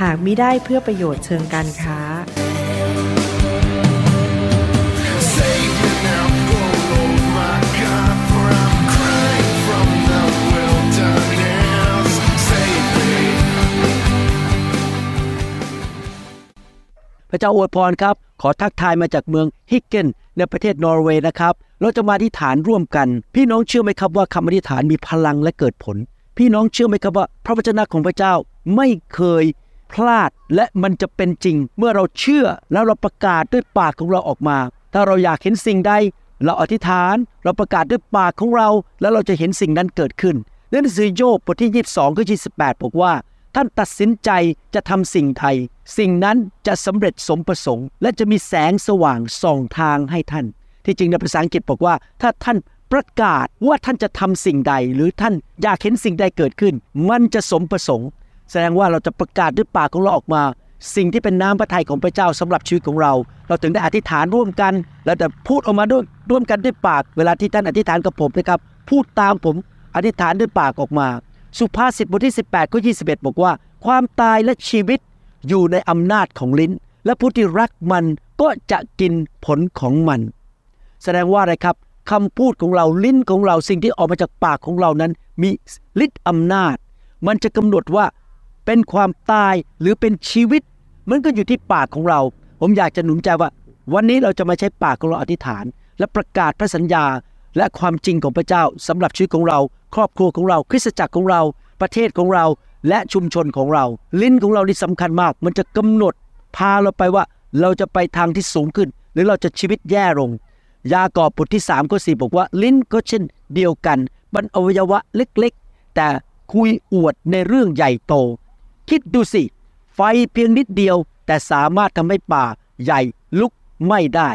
หากมิได้เพื่อประโยชน์เชิงการค้า พระเจ้าอวยพรครับ ขอทักทายมาจากเมืองฮิกเกนในประเทศนอร์เวย์นะครับ เราจะมาอธิษฐานร่วมกัน พี่น้องเชื่อไหมครับว่าคำอธิษฐานมีพลังและเกิดผล พี่น้องเชื่อไหมครับว่า พระวจนะของพระเจ้าไม่เคย พลาดและมันจะเป็นจริง เมื่อเราเชื่อแล้วเราประกาศด้วยปากของเราออกมา ถ้าเราอยากเห็นสิ่งใด เราอธิษฐานเราประกาศด้วยปากของเรา แล้วเราจะเห็นสิ่งนั้นเกิดขึ้นหนังสือโยบบทที่ 22ข้อ28 บอกว่า ท่านตัดสินใจจะทำสิ่งใดสิ่งนั้นจะสำเร็จสมประสงค์ และจะมีแสงสว่างส่องทางให้ท่าน ที่จริงในภาษาอังกฤษบอกว่า ถ้าท่านประกาศว่าท่านจะทำสิ่งใด หรือท่านอยากเห็นสิ่งใดเกิดขึ้น มันจะสมประสงค์ แสดงว่าเราจะประกาศด้วยปากของเราออกมา สิ่งที่เป็นน้ำพระทัยของพระเจ้าสำหรับชีวิตของเรา เราถึงได้อธิษฐานร่วมกัน แล้วแต่พูดออกมาด้วยร่วมกันด้วยปาก เวลาที่ท่านอธิษฐานกับผมนะครับ พูดตามผมอธิษฐานด้วยปากออกมา สุภาษิตบทที่ 18ข้อ21 บอกว่า ความตายและชีวิตอยู่ในอำนาจของลิ้น และผู้ที่รักมันก็จะกินผลของมัน แสดงว่าอะไรครับคำพูดของเราลิ้นของเราสิ่งที่ออกมาจากปากของเรานั้น มีฤทธิ์อำนาจ มันจะกำหนดว่า เป็นความตายหรือเป็นชีวิต มันก็อยู่ที่ปากของเรา ผมอยากจะหนุนใจว่า วันนี้เราจะมาใช้ปากของเราอธิษฐาน และประกาศพระสัญญา และความจริงของพระเจ้าสำหรับชีวิตของเรา ครอบครัวของเรา คริสตจักรของเรา ประเทศของเรา และชุมชนของเรา ลิ้นของเรานี่สำคัญมาก มันจะกำหนดพาเราไปว่าเราจะไปทางที่สูงขึ้น หรือเราจะชีวิตแย่ลง ยากอบบทที่3ข้อ4บอกว่าลิ้นก็เช่นเดียวกันมันอวัยวะเล็กๆ แต่คุยอวดในเรื่องใหญ่โต คิดดูสิ ไฟเพียงนิดเดียว แต่สามารถทำให้ป่าใหญ่ลุกไม่ได้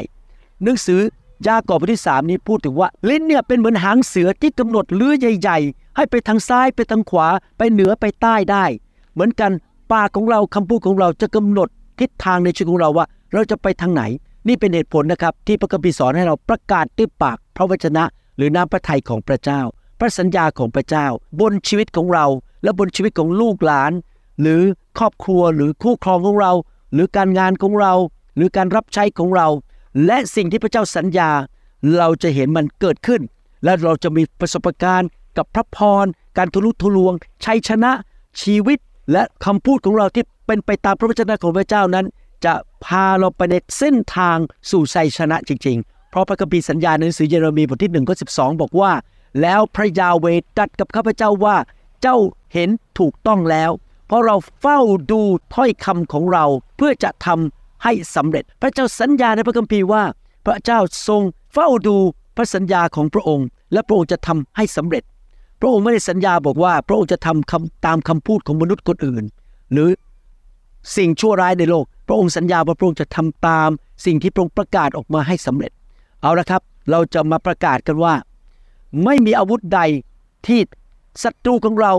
หนังสือยากอบบทที่3นี้พูดถึงว่า ลิ้นเนี่ยเป็นเหมือนหางเสือที่กำหนดเลื้อยใหญ่ ๆ ให้ไปทางซ้ายไปทางขวาไปเหนือไปใต้ได้ เหมือนกันปากของเราคำพูดของเราจะกำหนดทิศทางในชีวิตของเราว่า เราจะไปทางไหน นี่เป็นเหตุผลนะครับ ที่พระคัมภีร์สอนให้เราประกาศด้วยปากพระวจนะ หรือน้ำพระทัยของพระเจ้า พระสัญญาของพระเจ้า บนชีวิตของเรา และบนชีวิตของลูกหลาน หรือครอบครัวหรือคู่ครองของเรา หรือการงานของเรา หรือการรับใช้ของเรา และสิ่งที่พระเจ้าสัญญา เราจะเห็นมันเกิดขึ้น และเราจะมีประสบการณ์กับพระพร การทะลุทะลวง ชัยชนะ ชีวิต และคำพูดของเราที่เป็นไปตามพระวจนะของพระเจ้านั้น จะพาเราไปในเส้นทางสู่ชัยชนะจริง ๆ เพราะพระคัมภีร์สัญญาในหนังสือเยเรมีบทที่1ข้อ12บอกว่า แล้วพระยาเวห์ตรัสกับข้าพเจ้าว่า เจ้าเห็นถูกต้องแล้ว เพราะเราเฝ้าดูถ้อยคำของเราเพื่อจะทำให้สำเร็จ พระเจ้าสัญญาในพระคัมภีร์ว่า พระเจ้าทรงเฝ้าดูพระสัญญาของพระองค์ และพระองค์จะทำให้สำเร็จ พระองค์ไม่ได้สัญญาบอกว่า พระองค์จะทำคำตามคำพูดของมนุษย์คนอื่น หรือสิ่งชั่วร้ายในโลก พระองค์สัญญาว่าพระองค์จะทำตาม สิ่งที่พระองค์ประกาศออกมาให้สำเร็จ เอาละครับ เราจะมาประกาศกันว่า ไม่มีอาวุธใดที่ศัตรูของเรา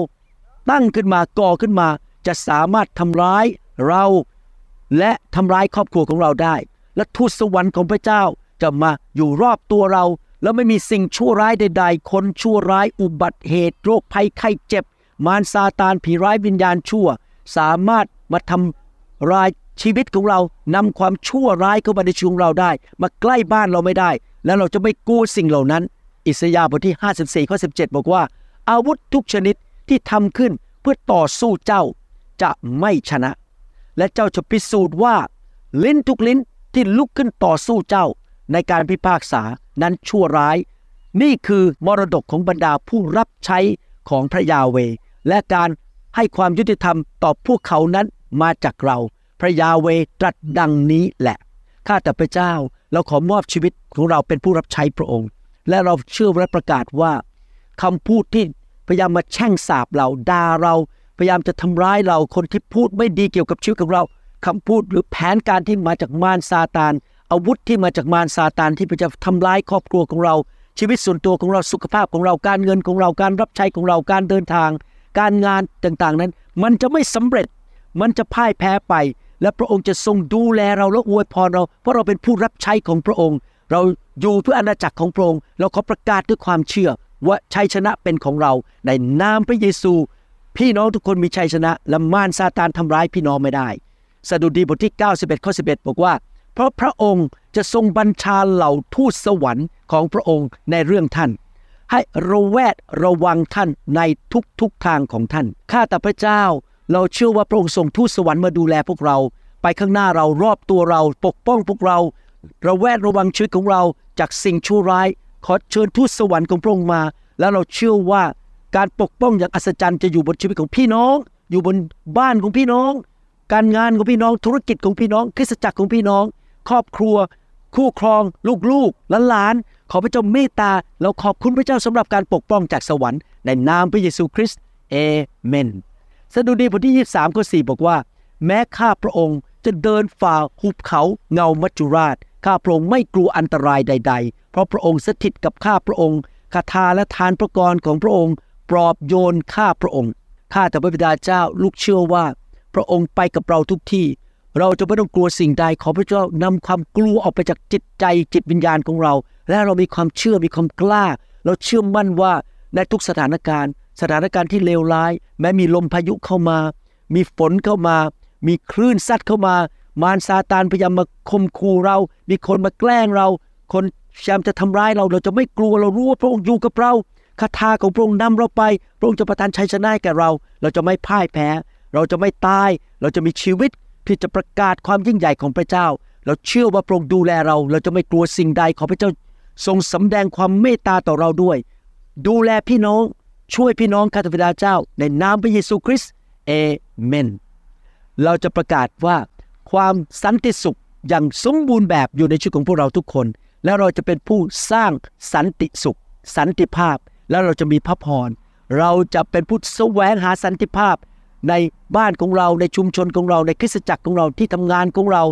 ตั้งขึ้นมาก่อขึ้นมา จะสามารถทำร้ายเราและทำร้ายครอบครัวของเราได้ และทูตสวรรค์ของพระเจ้าจะมาอยู่รอบตัวเรา แล้วไม่มีสิ่งชั่วร้ายใด ๆ คนชั่วร้ายอุบัติเหตุ โรคภัยไข้เจ็บ มารซาตานผีร้ายวิญญาณชั่ว สามารถมาทำร้ายชีวิตของเรานำความชั่วร้ายเข้ามาในชีวิตของเราได้ มาใกล้บ้านเราไม่ได้ แล้วเราจะไม่กลัวสิ่งเหล่านั้น อิสยาห์บทที่ 54ข้อ17 บอกว่า อาวุธทุกชนิด ที่ทำขึ้นเพื่อต่อสู้เจ้าจะไม่ชนะ และเจ้าจะพิสูจน์ว่า ลิ้นทุกลิ้นที่ลุกขึ้นต่อสู้เจ้าในการพิพากษานั้นชั่วร้าย นี่คือมรดกของบรรดาผู้รับใช้ของพระยาเว และการให้ความยุติธรรมต่อพวกเขานั้นมาจากเรา พระยาเวตรัสดังนี้แหละ ข้าแต่พระเจ้าเราขอมอบชีวิตของเราเป็นผู้รับใช้พระองค์ และเราเชื่อและประกาศว่าคำพูดที่ พยายามมาแช่งสาบเราด่าเรา พยายามจะทำร้ายเราคนที่พูดไม่ดีเกี่ยวกับชีวิตของเราคำพูดหรือแผนการที่มาจากมารซาตาน อาวุธที่มาจากมารซาตานที่จะทำร้ายครอบครัวของเรา ชีวิตส่วนตัวของเราสุขภาพของเราการเงินของเราการรับใช้ของเราการเดินทาง การงานต่างๆนั้น มันจะไม่สำเร็จ มันจะพ่ายแพ้ไป และพระองค์จะทรงดูแลเราและอวยพรเรา เพราะเราเป็นผู้รับใช้ของพระองค์ เราอยู่เพื่ออาณาจักรของพระองค์เราขอประกาศด้วยความเชื่อ ว่าชัยชนะเป็นของเราในนามพระเยซู พี่น้องทุกคนมีชัยชนะและมารซาตานทำร้ายพี่น้องไม่ได้ สดุดีบทที่ 91 ข้อ 11 บอกว่า เพราะพระองค์จะทรงบัญชาเหล่าทูตสวรรค์ของพระองค์ในเรื่องท่าน ให้ระแวดระวังท่านในทุกๆทางของท่าน ข้าแต่พระเจ้า เราเชื่อว่าพระองค์ส่งทูตสวรรค์มาดูแลพวกเรา ไปข้างหน้าเรารอบตัวเราปกป้องพวกเรา ระแวดระวังชีวิตของเราจากสิ่งชั่วร้าย ขอเชิญทูตสวรรค์ของพระองค์มา แล้วเราเชื่อว่าการปกป้องอย่างอัศจรรย์จะอยู่บนชีวิตของพี่น้อง อยู่บนบ้านของพี่น้อง การงานของพี่น้องธุรกิจของพี่น้อง คริสตจักรของพี่น้อง ครอบครัว คู่ครอง ลูกๆหลานๆขอพระเจ้าเมตตาเราขอบคุณพระเจ้าสำหรับการปกป้องจากสวรรค์ในนามพระเยซูคริสต์เอเมนสดุดีบทที่ 23ข้อ4บอกว่า แม้ข้าพระองค์ จะเดินฝ่าหุบเขาเงามัจจุราช ข้าพระองค์ไม่กลัวอันตรายใด ๆ เพราะพระองค์สถิตกับข้าพระองค์คาถาและทานพระกรของพระองค์ ปลอบโยนข้าพระองค์ข้าแต่พระบิดาเจ้าลูกเชื่อว่า พระองค์ไปกับเราทุกที่ เราจะไม่ต้องกลัวสิ่งใดขอพระเจ้านำความกลัวออกไปจากจิตใจจิตวิญญาณของเรา และเรามีความเชื่อมีความกล้า เราเชื่อมั่นว่าในทุกสถานการณ์ สถานการณ์ที่เลวร้าย แม้มีลมพายุเข้ามา มีฝนเข้ามา มีคลื่นซัดเข้ามามารซาตานพยายามมาข่มขู่เรา มีคนมาแกล้งเรา คนพยายามจะทำร้ายเรา เราจะไม่กลัวเรารู้ว่าพระองค์อยู่กับเราคาถาของพระองค์นำเราไป พระองค์จะประทานชัยชนะแก่เรา เราจะไม่พ่ายแพ้ เราจะไม่ตาย เราจะมีชีวิตที่จะประกาศความยิ่งใหญ่ของพระเจ้า เราเชื่อว่าพระองค์ดูแลเรา เราจะไม่กลัวสิ่งใดขอพระเจ้า ทรงสำแดงความเมตตาต่อเราด้วย ดูแลพี่น้อง ช่วยพี่น้องข้าแต่พระบิดาเจ้า ในนามพระเยซูคริสต์เอเมน เราจะประกาศว่าความสันติสุขอย่างสมบูรณ์แบบอยู่ในชีวิตของพวกเราทุกคน แล้วเราจะเป็นผู้สร้างสันติสุข สันติภาพ แล้วเราจะมีพระพรเราจะเป็นผู้แสวงหาสันติภาพ ในบ้านของเราในชุมชนของเราในคริสตจักรของเราที่ทำงานของเรา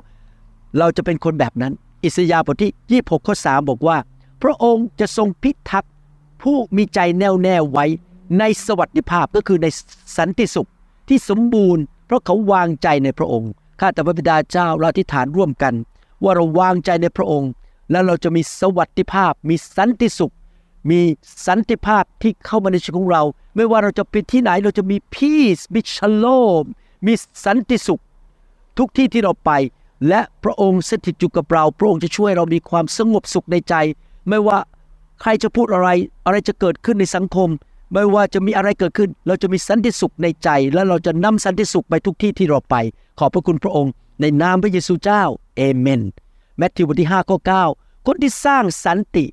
เราจะเป็นคนแบบนั้น อิสยาห์บทที่ 26 ข้อ 3 บอกว่า พระองค์จะทรงพิทักษ์ผู้มีใจแน่วแน่ไว้ในสวัสดิภาพก็คือในสันติสุขที่สมบูรณ์ เพราะเขาวางใจในพระองค์ ข้าแต่พระบิดาเจ้าเราอธิษฐานร่วมกัน ว่าเราวางใจในพระองค์ แล้วเราจะมีสวัสดิภาพ มีสันติสุข มีสันติภาพที่เข้ามาในชีวิตของเรา ไม่ว่าเราจะไปที่ไหนเราจะมี peace มี shalom มีสันติสุข ทุกที่ที่เราไป และพระองค์สถิตอยู่กับเรา พระองค์จะช่วยเรามีความสงบสุขในใจ ไม่ว่าใครจะพูดอะไร อะไรจะเกิดขึ้นในสังคม ไม่ว่าจะมีอะไรเกิดขึ้น เราจะมีสันติสุขในใจ และเราจะนำสันติสุขไปทุกที่ที่เราไป ขอบพระคุณพระองค์ ในนามพระเยซูเจ้าเอเมนแมทธิวบทที่5ข้อ9คนที่สร้างสันติ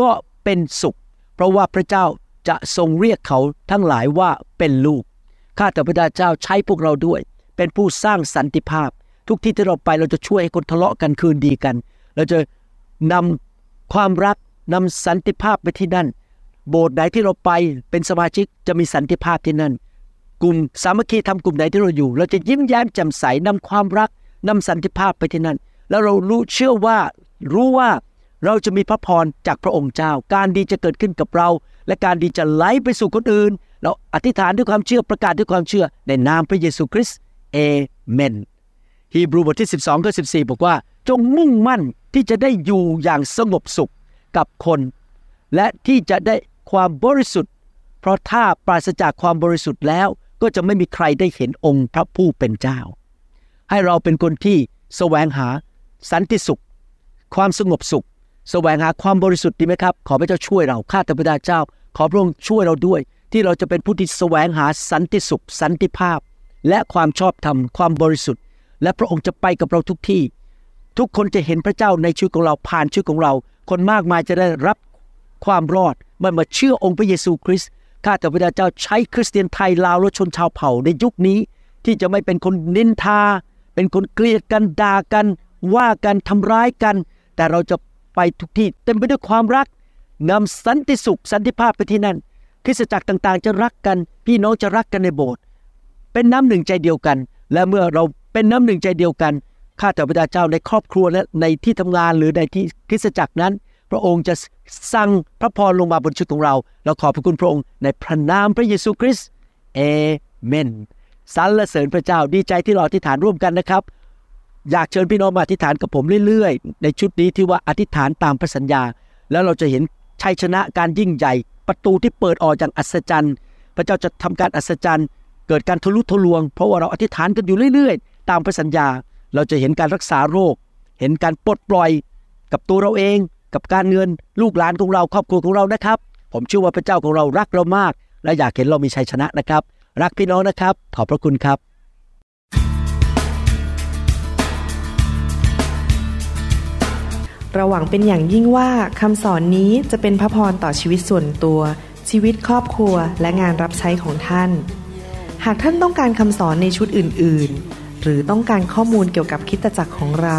ก็เป็นสุข เพราะว่าพระเจ้าจะทรงเรียกเขาทั้งหลายว่าเป็นลูกข้าแต่พระเจ้าใช้พวกเราด้วย เป็นผู้สร้างสันติภาพ ทุกที่ที่เราไปเราจะช่วยให้คนทะเลาะกันคืนดีกัน เราจะนำความรักนำสันติภาพไปที่นั่น โบสถ์ไหนที่เราไปเป็นสมาชิกจะมีสันติภาพที่นั่น กลุ่มสามัคคีทำกลุ่มไหนที่เราอยู่ เราจะยิ้มแย้มแจ่มใสนำความรักนำสันติภาพไปที่นั่น แล้วเรารู้เชื่อว่ารู้ว่าเราจะมีพระพรจากพระองค์เจ้า การดีจะเกิดขึ้นกับเรา และการดีจะไหลไปสู่คนอื่น เราอธิษฐานด้วยความเชื่อประกาศด้วยความเชื่อในนามพระเยซูคริสต์เอเมนฮีบรูบทที่ 12ข้อ14 บอกว่า จงมุ่งมั่นที่จะได้อยู่อย่างสงบสุขกับคน และที่จะได้ ความบริสุทธิ์ เพราะถ้าปราศจากความบริสุทธิ์แล้วก็จะไม่มีใครได้เห็นองค์พระผู้เป็นเจ้า ให้เราเป็นคนที่แสวงหาสันติสุข ความสงบสุข แสวงหาความบริสุทธิ์ดีไหมครับ ขอพระเจ้าช่วยเราข้าแต่พระเจ้า ขอพระองค์ช่วยเราด้วย ที่เราจะเป็นผู้ที่แสวงหาสันติสุข สันติภาพ และความชอบธรรมความบริสุทธิ์ และพระองค์จะไปกับเราทุกที่ ทุกคนจะเห็นพระเจ้าในชีวิตของเราผ่านชีวิตของเรา คนมากมายจะได้รับ ความรอดมื่อมาเชื่อองค์พระเยซูคริสต์ข้าแต่พระเจ้าใช้คริสเตียนไทยลาวและชนชาวเผ่าในยุคนี้ ที่จะไม่เป็นคนนินทา เป็นคนเกลียดกันด่ากัน ว่ากันทำร้ายกัน แต่เราจะไปทุกที่เต็มไปด้วยความรักนำสันติสุขสันติภาพไปที่นั่นคริสตจักรต่างๆ จะรักกัน พี่น้องจะรักกันในโบสถ์เป็นน้ำหนึ่งใจเดียวกัน และเมื่อเราเป็นน้ำหนึ่งใจเดียวกันข้าแต่พระเจ้าในครอบครัวและในที่ทำงานหรือในที่คริสตจักรนั้น พระองค์จะสั่งพระพรลงมาบนชีวิตของเรา เราขอบพระคุณพระองค์ในพระนามพระเยซูคริสต์เอเมนสรรเสริญพระเจ้าดีใจที่เราอธิษฐานร่วมกันนะครับ อยากเชิญพี่น้องมาอธิษฐานกับผมเรื่อยๆ ในชุดนี้ที่ว่าอธิษฐานตามพระสัญญา แล้วเราจะเห็นชัยชนะการยิ่งใหญ่ ประตูที่เปิดออกอย่างอัศจรรย์ พระเจ้าจะทำการอัศจรรย์ เกิดการทะลุทะลวง เพราะว่าเราอธิษฐานกันอยู่เรื่อยๆ ตามพระสัญญา เราจะเห็นการรักษาโรค เห็นการปลดปล่อยกับตัวเราเอง กับการเงินลูกหลานของเราครอบครัวของเรานะครับ ผมเชื่อว่าพระเจ้าของเรารักเรามาก และอยากเห็นเรามีชัยชนะนะครับ รักพี่น้องนะครับ ขอบพระคุณครับเราหวังเป็นอย่างยิ่งว่าคำสอนนี้จะเป็นพระพรต่อชีวิตส่วนตัว ชีวิตครอบครัวและงานรับใช้ของท่าน หากท่านต้องการคำสอนในชุดอื่น ๆ หรือต้องการข้อมูลเกี่ยวกับคริสตจักรของเรา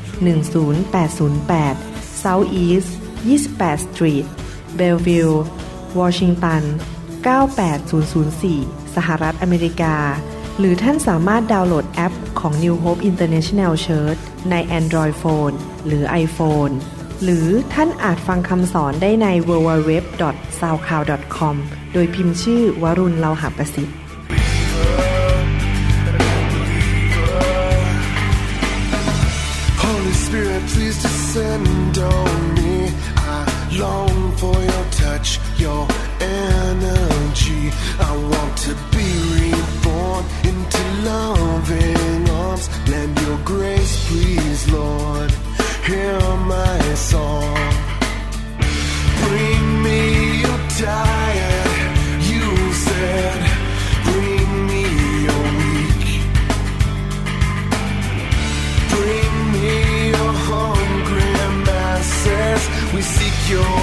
10808 South East 28 Street Bellevue Washington 98004 สหรัฐอเมริกา หรือท่านสามารถดาวน์โหลดแอปของ New Hope International Church ใน Android Phone หรือ iPhone หรือท่านอาจฟังคำสอนได้ใน www.soundcloud.com โดยพิมพ์ชื่อวรุณเลาหะประสิทธิ์ descend on me. I long for your touch, your energy. I want to be reborn into loving arms. Lend your canción.